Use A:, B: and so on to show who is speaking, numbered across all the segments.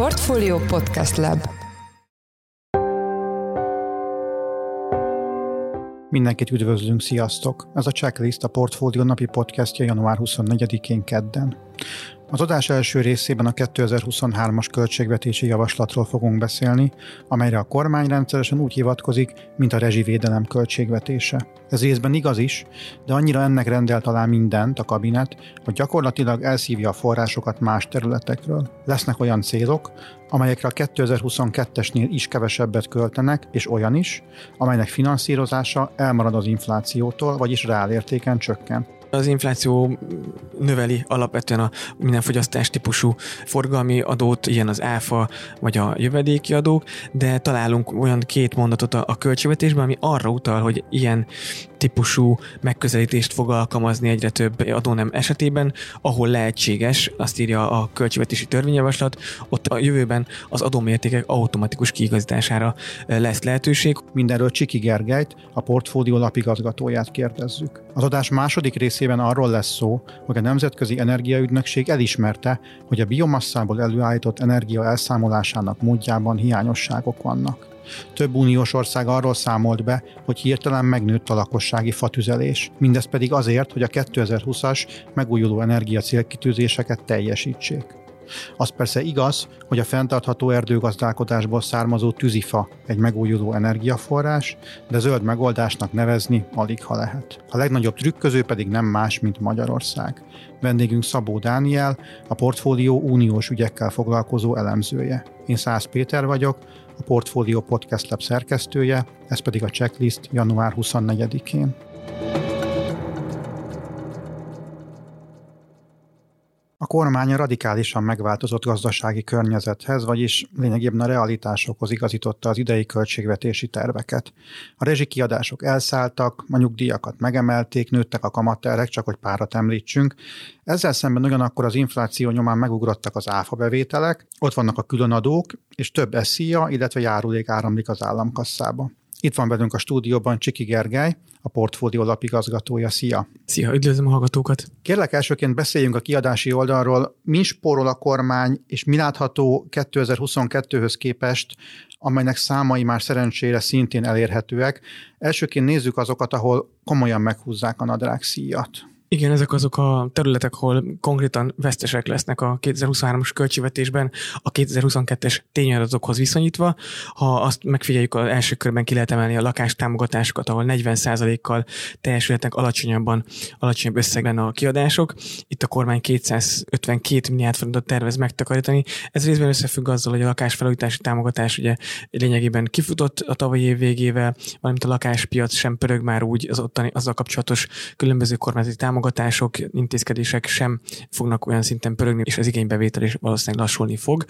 A: Portfolio Podcast Lab
B: Mindenkit üdvözlünk, sziasztok! Ez a Checklist a Portfolio napi podcastja január 24-én kedden. Az adás első részében a 2023-as költségvetési javaslatról fogunk beszélni, amelyre a kormány rendszeresen úgy hivatkozik, mint a rezsivédelem költségvetése. Ez részben igaz is, de annyira ennek rendelt alá mindent a kabinet, hogy gyakorlatilag elszívja a forrásokat más területekről. Lesznek olyan célok, amelyekre a 2022-esnél is kevesebbet költenek, és olyan is, amelynek finanszírozása elmarad az inflációtól, vagyis reálértéken csökken.
C: Az infláció növeli alapvetően a minden fogyasztás típusú forgalmi adót, ilyen az áfa vagy a jövedéki adók, de találunk olyan két mondatot a, a költségvetésben, ami arra utal, hogy ilyen típusú megközelítést fog alkalmazni egyre több adónem esetében, ahol lehetséges, azt írja a költségvetési törvényjavaslat, ott a jövőben az adómértékek automatikus kiigazítására lesz lehetőség.
B: Mindenről Csiki Gergelyt, a portfólió lapigazgatóját kérdezzük. Az adás második részében arról lesz szó, hogy a Nemzetközi Energiaügynökség elismerte, hogy a biomasszából előállított energia elszámolásának módjában hiányosságok vannak. Több uniós ország arról számolt be, hogy hirtelen megnőtt a lakossági fatüzelés, mindez pedig azért, hogy a 2020-as megújuló energia célkitűzéseket teljesítsék. Az persze igaz, hogy a fenntartható erdőgazdálkodásból származó tűzifa egy megújuló energiaforrás, de zöld megoldásnak nevezni alig ha lehet. A legnagyobb trükköző pedig nem más, mint Magyarország. Vendégünk Szabó Dániel, a portfólió uniós ügyekkel foglalkozó elemzője. Én Szász Péter vagyok, a Portfolio Podcast Lab szerkesztője, ez pedig a checklist január 24-én. Kormány radikálisan megváltozott gazdasági környezethez, vagyis lényegében a realitásokhoz igazította az idei költségvetési terveket. A rezsikiadások elszálltak, a nyugdíjakat megemelték, nőttek a kamatterek, csak hogy párat említsünk. Ezzel szemben ugyanakkor az infláció nyomán megugrottak az áfa bevételek, ott vannak a különadók, és több eszia, illetve járulék áramlik az államkasszába. Itt van velünk a stúdióban Csiki Gergely, a portfólió lapigazgatója. Szia!
C: Szia, üdvözlöm a hallgatókat!
B: Kérlek elsőként beszéljünk a kiadási oldalról. Mi spórol a kormány, és mi látható 2022-höz képest, amelynek számai már szerencsére szintén elérhetőek. Elsőként nézzük azokat, ahol komolyan meghúzzák a nadrág szíjat.
C: Igen, ezek azok a területek, ahol konkrétan vesztesek lesznek a 2023-as költségvetésben a 2022-es tényadatokhoz viszonyítva. Ha azt megfigyeljük, az első körben ki lehet emelni a lakástámogatásokat, ahol 40%-kal teljesülhetnek alacsonyabban, alacsonyabb összegben a kiadások. Itt a kormány 252 milliárd forintot tervez megtakarítani. Ez részben összefügg azzal, hogy a lakásfelújítási támogatás ugye lényegében kifutott a tavalyi év végével, valamint a lakáspiac sem pörög már úgy az ottani, azzal kapcsolatos különböző kormányzati támogatások támogatások, intézkedések sem fognak olyan szinten pörögni, és az igénybevétel is valószínűleg lassulni fog.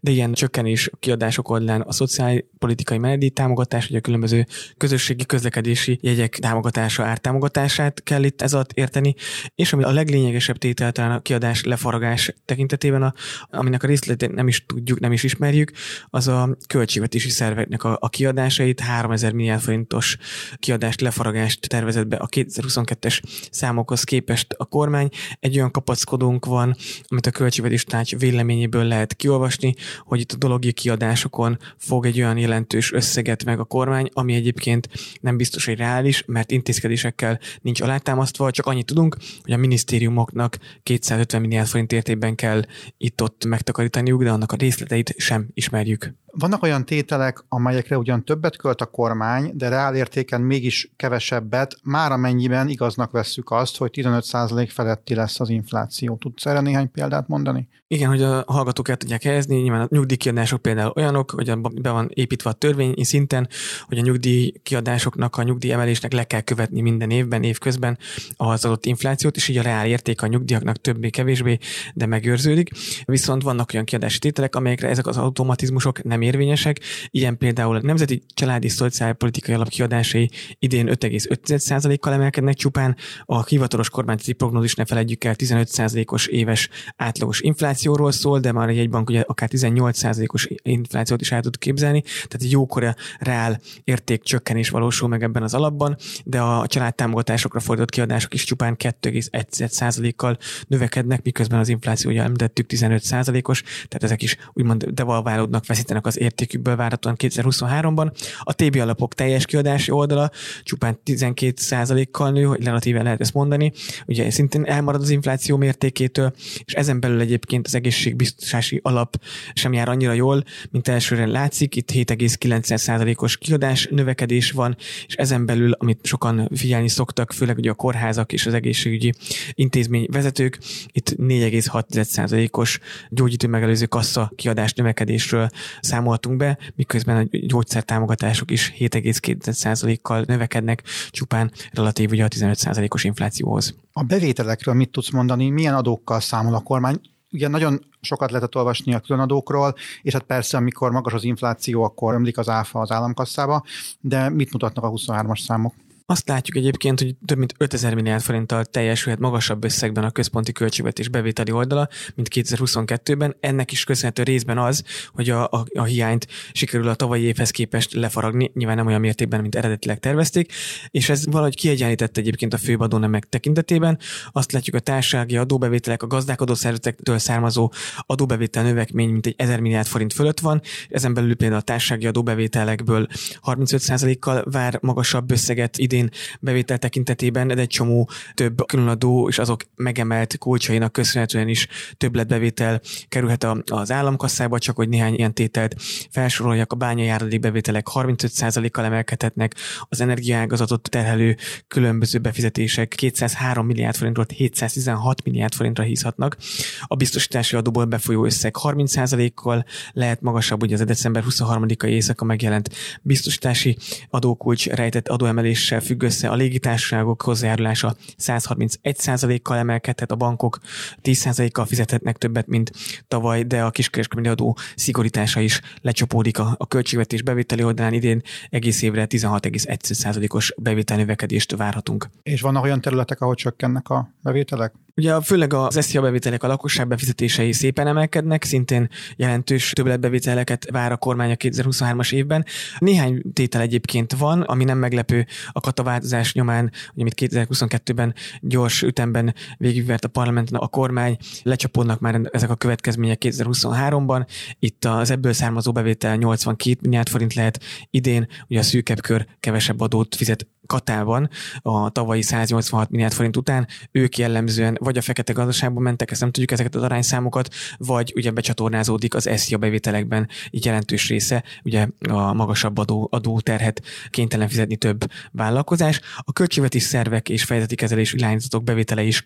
C: De ilyen csökkenés kiadások oldalán a szociálpolitikai menedély támogatás, vagy a különböző közösségi közlekedési jegyek támogatása, ártámogatását kell itt ez alatt érteni, és ami a leglényegesebb tétel talán a kiadás lefaragás tekintetében, a, aminek a részletét nem is tudjuk, nem is ismerjük, az a költségvetési szerveknek a, a kiadásait, 3000 milliárd forintos kiadást, lefaragást tervezett be a 2022-es számokhoz képest képest a kormány. Egy olyan kapaszkodónk van, amit a költségvetés tanács véleményéből lehet kiolvasni, hogy itt a dologi kiadásokon fog egy olyan jelentős összeget meg a kormány, ami egyébként nem biztos, hogy reális, mert intézkedésekkel nincs alátámasztva, csak annyit tudunk, hogy a minisztériumoknak 250 milliárd forint értékben kell itt-ott megtakarítaniuk, de annak a részleteit sem ismerjük.
B: Vannak olyan tételek, amelyekre ugyan többet költ a kormány, de reálértéken mégis kevesebbet, már amennyiben igaznak vesszük azt, hogy 15% feletti lesz az infláció. Tudsz erre néhány példát mondani?
C: Igen, hogy a hallgatók el tudják helyezni, nyilván a nyugdíjkiadások például olyanok, hogy be van építve a törvény szinten, hogy a nyugdíjkiadásoknak, a nyugdíjemelésnek le kell követni minden évben, évközben az adott inflációt, és így a reál érték a nyugdíjaknak többé-kevésbé, de megőrződik. Viszont vannak olyan kiadási tételek, amelyekre ezek az automatizmusok nem érvényesek. Ilyen például a Nemzeti Családi Szociálpolitikai Alapkiadásai idén 5,5%-kal emelkednek csupán, a hivatalos kormányzati prognózis ne felejtjük el 15%-os éves átlagos infláció, inflációról szól, de már egy jegybank ugye akár 18%-os inflációt is el tud képzelni, tehát egy jókora reál érték csökkenés valósul meg ebben az alapban, de a családtámogatásokra fordított kiadások is csupán 2,1%-kal növekednek, miközben az infláció, ugye említettük, 15%-os, tehát ezek is úgymond devalválódnak, veszítenek az értékükből várhatóan 2023-ban. A TB alapok teljes kiadási oldala csupán 12%-kal nő, hogy relatíve lehet ezt mondani. Ugye szintén elmarad az infláció mértékétől, és ezen belül egyébként az egészségbiztosítási alap sem jár annyira jól, mint elsőre látszik. Itt 7,9%-os kiadás növekedés van, és ezen belül, amit sokan figyelni szoktak, főleg ugye a kórházak és az egészségügyi intézmény vezetők, itt 4,6%-os gyógyítő megelőző kassa kiadás növekedésről számoltunk be, miközben a gyógyszertámogatások is 7,2%-kal növekednek, csupán relatív ugye a 15%-os inflációhoz.
B: A bevételekről mit tudsz mondani, milyen adókkal számol a kormány? Ugye nagyon sokat lehetett olvasni a különadókról, és hát persze, amikor magas az infláció, akkor ömlik az áfa az államkasszába, de mit mutatnak a 23-as számok?
C: Azt látjuk egyébként, hogy több mint 5000 milliárd forinttal teljesülhet magasabb összegben a központi költségvetés bevételi oldala, mint 2022-ben. Ennek is köszönhető részben az, hogy a, a, a hiányt sikerül a tavalyi évhez képest lefaragni, nyilván nem olyan mértékben, mint eredetileg tervezték, és ez valahogy kiegyenlítette egyébként a főbb adónemek tekintetében. Azt látjuk a társasági adóbevételek, a gazdálkodó szervezetektől származó adóbevétel növekmény mint egy 1000 milliárd forint fölött van, ezen belül például a társasági adóbevételekből 35%-kal vár magasabb összeget idén idén bevétel tekintetében, de egy csomó több különadó és azok megemelt kulcsainak köszönhetően is többletbevétel kerülhet az államkasszába, csak hogy néhány ilyen tételt felsoroljak, a bányai bevételek 35%-kal emelkedhetnek, az energiaágazatot terhelő különböző befizetések 203 milliárd forintról 716 milliárd forintra hízhatnak. A biztosítási adóból befolyó összeg 30%-kal lehet magasabb, ugye az december 23-ai éjszaka megjelent biztosítási adókulcs rejtett adóemeléssel függ össze, a légitársaságok hozzájárulása 131%-kal emelkedhet, a bankok 10%-kal fizethetnek többet, mint tavaly, de a kiskereskedelmi adó szigorítása is lecsapódik a, a költségvetés bevételi oldalán idén egész évre 16,1%-os bevételnövekedést várhatunk.
B: És vannak olyan területek, ahol csökkennek a bevételek?
C: Ugye főleg az SZIA bevételek a lakosság befizetései szépen emelkednek, szintén jelentős többletbevételeket vár a kormány a 2023-as évben. Néhány tétel egyébként van, ami nem meglepő a kataváltozás nyomán, ugye, amit 2022-ben gyors ütemben végigvert a parlament, a kormány, lecsapódnak már ezek a következmények 2023-ban. Itt az ebből származó bevétel 82 milliárd forint lehet idén, ugye a szűkebb kör kevesebb adót fizet Katában a tavalyi 186 milliárd forint után ők jellemzően vagy a fekete gazdaságban mentek, ezt nem tudjuk ezeket az arányszámokat, vagy ugye becsatornázódik az SZIA bevételekben így jelentős része, ugye a magasabb adó, adóterhet kénytelen fizetni több vállalkozás. A költségvetés szervek és fejezeti kezelés irányzatok bevétele is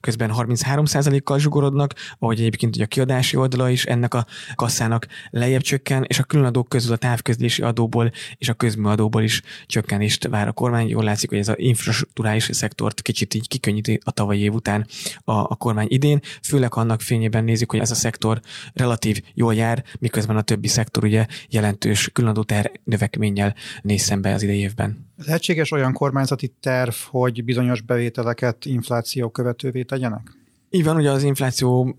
C: közben 33%-kal zsugorodnak, ahogy egyébként ugye a kiadási oldala is ennek a kasszának lejjebb csökken, és a különadók közül a távközlési adóból és a közműadóból is csökkenést vár a kormány. Jól látszik, hogy ez az infrastruktúrális szektort kicsit így kikönnyíti a tavalyi év után a, a kormány idén. Főleg annak fényében nézik, hogy ez a szektor relatív jól jár, miközben a többi szektor ugye jelentős különadó ter növekménnyel néz szembe az idei évben.
B: Lehetséges olyan kormányzati terv, hogy bizonyos bevételeket infláció követővé tegyenek?
C: Így van, ugye az infláció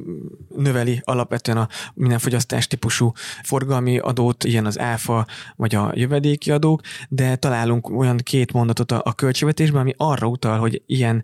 C: növeli alapvetően a minden fogyasztás típusú forgalmi adót, ilyen az áfa vagy a jövedéki adók, de találunk olyan két mondatot a, a költségvetésben, ami arra utal, hogy ilyen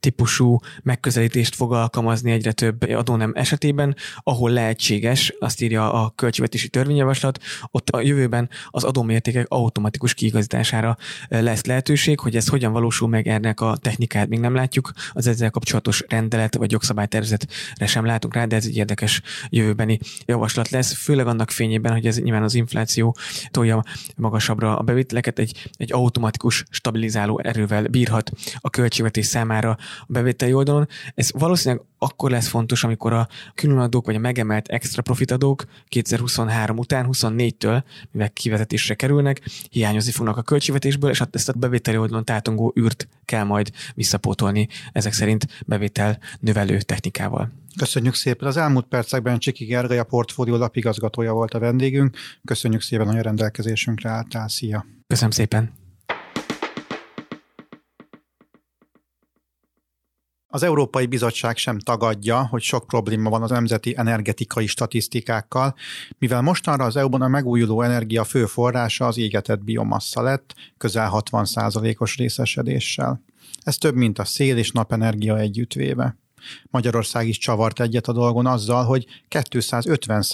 C: típusú megközelítést fog alkalmazni egyre több adónem esetében, ahol lehetséges, azt írja a költségvetési törvényjavaslat, ott a jövőben az adómértékek automatikus kiigazítására lesz lehetőség, hogy ez hogyan valósul meg ennek a technikát még nem látjuk, az ezzel kapcsolatos rendelet vagy jogszabálytervezetre sem látunk rá, de ez egy érdekes jövőbeni javaslat lesz, főleg annak fényében, hogy ez nyilván az infláció tolja magasabbra a bevételeket, egy, egy automatikus stabilizáló erővel bírhat a költségvetés számára a bevételi oldalon. Ez valószínűleg akkor lesz fontos, amikor a különadók vagy a megemelt extra profitadók 2023 után, 24-től, mivel kivezetésre kerülnek, hiányozni fognak a költségvetésből, és ezt a bevételi oldalon tátongó űrt kell majd visszapótolni ezek szerint bevétel növelő technikával.
B: Köszönjük szépen. Az elmúlt percekben Csiki Gergely, a portfólió lapigazgatója volt a vendégünk. Köszönjük szépen, hogy a rendelkezésünkre álltál. Szia!
C: Köszönöm szépen!
B: Az Európai Bizottság sem tagadja, hogy sok probléma van az nemzeti energetikai statisztikákkal, mivel mostanra az EU-ban a megújuló energia fő forrása az égetett biomassa lett, közel 60%-os részesedéssel. Ez több, mint a szél és napenergia együttvéve. Magyarország is csavart egyet a dolgon azzal, hogy 250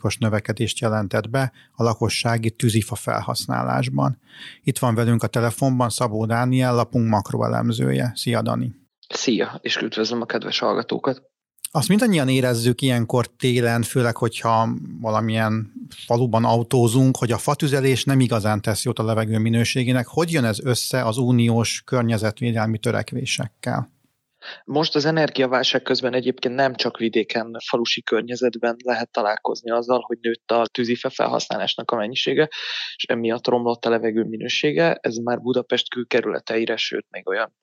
B: os növekedést jelentett be a lakossági tűzifa felhasználásban. Itt van velünk a telefonban Szabó Dániel, lapunk makroelemzője. Szia, Dani!
A: Szia, és üdvözlöm a kedves hallgatókat!
B: Azt mindannyian érezzük ilyenkor télen, főleg, hogyha valamilyen faluban autózunk, hogy a fatüzelés nem igazán tesz jót a levegő minőségének. Hogy jön ez össze az uniós környezetvédelmi törekvésekkel?
A: Most az energiaválság közben egyébként nem csak vidéken, falusi környezetben lehet találkozni azzal, hogy nőtt a tűzife felhasználásnak a mennyisége, és emiatt romlott a levegő minősége. Ez már Budapest külkerületeire, sőt még olyan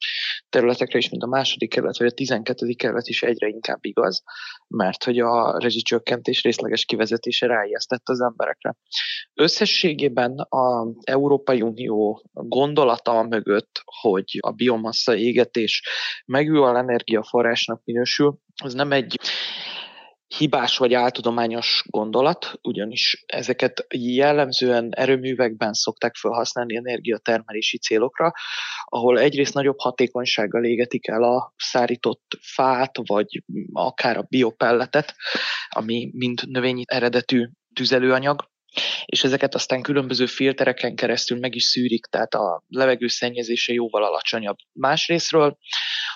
A: területekre is, mint a második kerület, vagy a 12. kerület is egyre inkább igaz, mert hogy a rezsicsökkentés részleges kivezetése ráijesztett az emberekre. Összességében az Európai Unió gondolata mögött, hogy a biomassa égetés megül megújuló energiaforrásnak minősül, az nem egy hibás vagy áltudományos gondolat, ugyanis ezeket jellemzően erőművekben szokták felhasználni energiatermelési célokra, ahol egyrészt nagyobb hatékonysággal égetik el a szárított fát, vagy akár a biopelletet, ami mind növényi eredetű tüzelőanyag, és ezeket aztán különböző filtereken keresztül meg is szűrik, tehát a levegő szennyezése jóval alacsonyabb. Másrésztről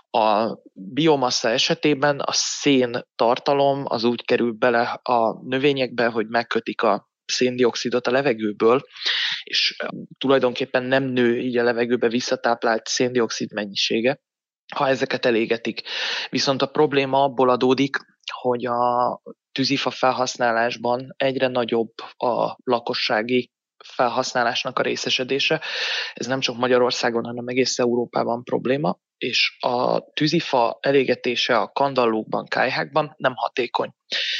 A: a biomassa esetében a szén tartalom az úgy kerül bele a növényekbe, hogy megkötik a széndiokszidot a levegőből, és tulajdonképpen nem nő így a levegőbe visszatáplált széndiokszid mennyisége, ha ezeket elégetik. Viszont a probléma abból adódik, hogy a tűzifa felhasználásban egyre nagyobb a lakossági felhasználásnak a részesedése. Ez nem csak Magyarországon, hanem egész Európában probléma, és a tűzifa elégetése a kandallókban, kájhákban nem hatékony.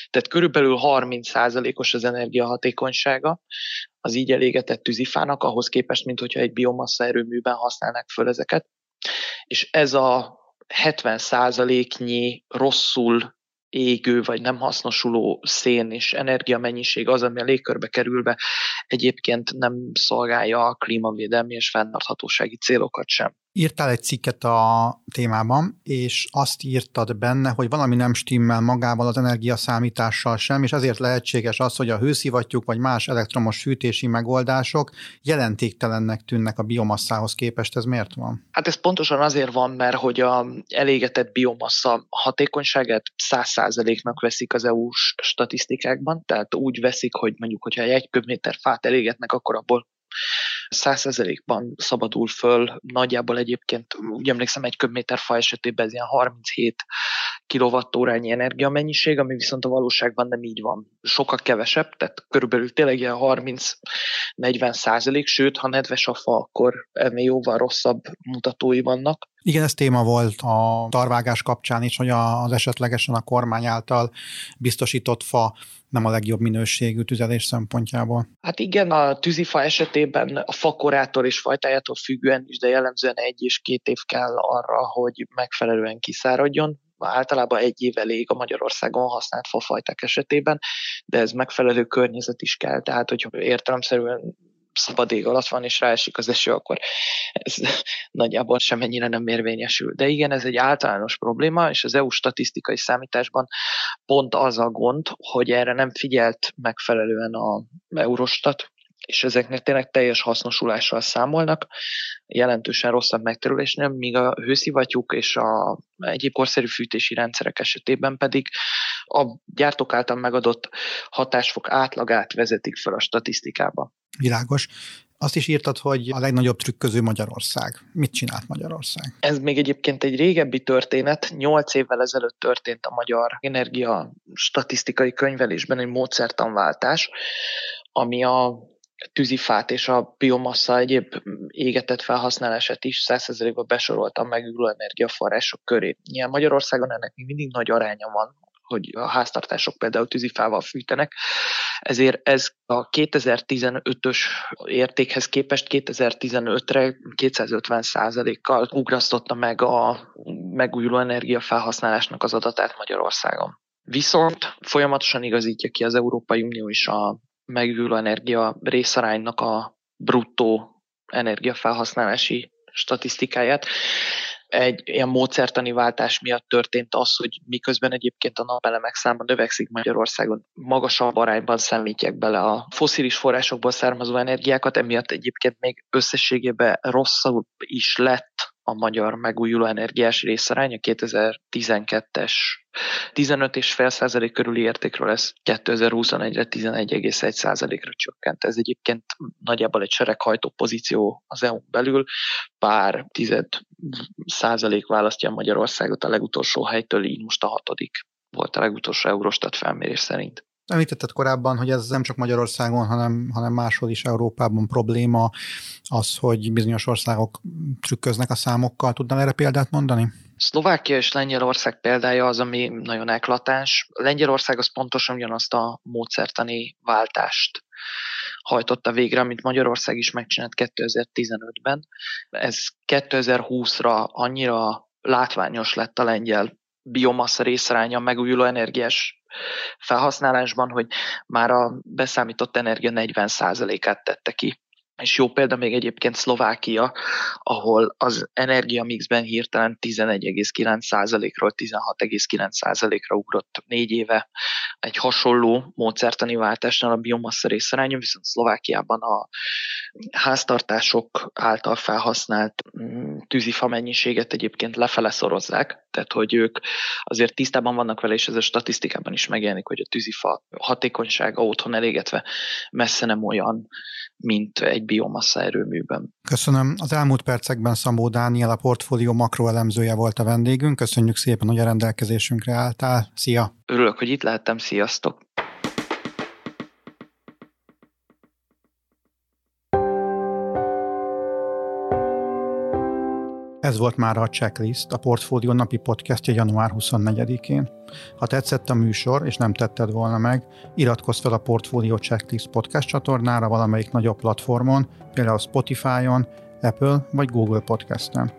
A: Tehát körülbelül 30%-os az energiahatékonysága az így elégetett tűzifának, ahhoz képest, mint hogyha egy biomassa erőműben használnák föl ezeket. És ez a 70%-nyi rosszul égő vagy nem hasznosuló szén és energiamennyiség az, ami a légkörbe kerülve egyébként nem szolgálja a klímavédelmi és fenntarthatósági célokat sem.
B: Írtál egy cikket a témában, és azt írtad benne, hogy valami nem stimmel magával az energiaszámítással sem, és ezért lehetséges az, hogy a hőszivattyúk vagy más elektromos fűtési megoldások jelentéktelennek tűnnek a biomasszához képest. Ez miért van?
A: Hát ez pontosan azért van, mert hogy a elégetett biomassa hatékonyságát 100%-nak veszik az EU-s statisztikákban, tehát úgy veszik, hogy mondjuk, hogyha egy köbméter fát elégetnek, akkor abból százszerzelékban szabadul föl, nagyjából egyébként, úgy emlékszem, egy köbméter fa esetében ez ilyen 37 kilovattórányi energiamennyiség, ami viszont a valóságban nem így van. Sokkal kevesebb, tehát körülbelül tényleg ilyen 30-40 százalék, sőt, ha nedves a fa, akkor ennél jóval rosszabb mutatói vannak.
B: Igen, ez téma volt a tarvágás kapcsán is, hogy az esetlegesen a kormány által biztosított fa nem a legjobb minőségű tüzelés szempontjából.
A: Hát igen, a tűzifa esetében a fakorától és fajtájától függően is, de jellemzően egy és két év kell arra, hogy megfelelően kiszáradjon általában egy év elég a Magyarországon használt fafajták esetében, de ez megfelelő környezet is kell, tehát hogy értelemszerűen szabad ég alatt van, és ráesik az eső, akkor ez nagyjából semennyire nem érvényesül. De igen, ez egy általános probléma, és az EU statisztikai számításban pont az a gond, hogy erre nem figyelt megfelelően a Eurostat, és ezeknek tényleg teljes hasznosulással számolnak, jelentősen rosszabb megterülésnél, míg a hőszivattyúk és a egyéb korszerű fűtési rendszerek esetében pedig a gyártók által megadott hatásfok átlagát vezetik fel a statisztikába.
B: Világos. Azt is írtad, hogy a legnagyobb trükköző Magyarország. Mit csinált Magyarország?
A: Ez még egyébként egy régebbi történet. Nyolc évvel ezelőtt történt a magyar energia statisztikai könyvelésben egy módszertanváltás, ami a tűzifát és a biomassa egyéb égetett felhasználását is 100%-ba besoroltam megújuló energiaforrások köré. Ilyen Magyarországon ennek még mindig nagy aránya van, hogy a háztartások például tűzifával fűtenek. ezért ez a 2015-ös értékhez képest 2015-re 250% kal ugrasztotta meg a megújuló energia felhasználásnak az adatát Magyarországon. Viszont folyamatosan igazítja ki az Európai Unió is a megújuló energia részaránynak a bruttó energiafelhasználási statisztikáját. Egy ilyen módszertani váltás miatt történt az, hogy miközben egyébként a napelemek száma növekszik Magyarországon, magasabb arányban számítják bele a foszilis forrásokból származó energiákat, emiatt egyébként még összességében rosszabb is lett a magyar megújuló energiás részarány a 2012-es 15,5% körüli értékről ez 2021-re 11,1%-ra csökkent. Ez egyébként nagyjából egy sereghajtó pozíció az EU belül, pár tized százalék választja Magyarországot a legutolsó helytől, így most a hatodik volt a legutolsó Eurostat felmérés szerint.
B: Említetted korábban, hogy ez nem csak Magyarországon, hanem, hanem máshol is Európában probléma az, hogy bizonyos országok trükköznek a számokkal. Tudnál erre példát mondani?
A: Szlovákia és Lengyelország példája az, ami nagyon eklatáns. Lengyelország az pontosan ugyanazt a módszertani váltást hajtotta végre, amit Magyarország is megcsinált 2015-ben. Ez 2020-ra annyira látványos lett a lengyel biomassa részaránya megújuló energiás felhasználásban, hogy már a beszámított energia 40%-át tette ki. És jó példa még egyébként Szlovákia, ahol az energiamixben hirtelen 11,9%-ról 16,9%-ra ugrott négy éve egy hasonló módszertani váltásnál a biomassa részaránya, viszont Szlovákiában a háztartások által felhasznált mm, tűzifa mennyiséget egyébként lefele szorozzák, tehát hogy ők azért tisztában vannak vele, és ez a statisztikában is megjelenik, hogy a tűzifa hatékonysága otthon elégetve messze nem olyan, mint egy biomassa erőműben.
B: Köszönöm. Az elmúlt percekben Szambó Dániel, a portfólió makroelemzője volt a vendégünk. Köszönjük szépen, hogy a rendelkezésünkre álltál. Szia!
A: Örülök, hogy itt lehettem. Sziasztok!
B: Ez volt már a Checklist, a Portfólió napi podcastja január 24-én. Ha tetszett a műsor, és nem tetted volna meg, iratkozz fel a Portfólió Checklist podcast csatornára valamelyik nagyobb platformon, például Spotify-on, Apple vagy Google Podcast-en.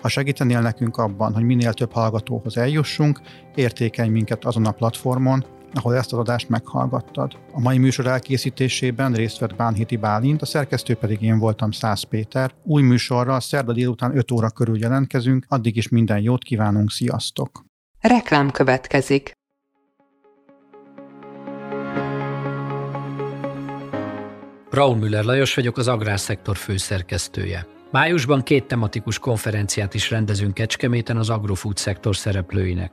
B: Ha segítenél nekünk abban, hogy minél több hallgatóhoz eljussunk, értékelj minket azon a platformon, ahol ezt az adást meghallgattad. A mai műsor elkészítésében részt vett Bánhiti Bálint, a szerkesztő pedig én voltam Szász Péter. Új műsorral szerda délután 5 óra körül jelentkezünk, addig is minden jót kívánunk, sziasztok!
D: Reklám következik.
E: Raúl Müller Lajos vagyok, az Agrárszektor főszerkesztője. Májusban két tematikus konferenciát is rendezünk Kecskeméten az agrofood szektor szereplőinek.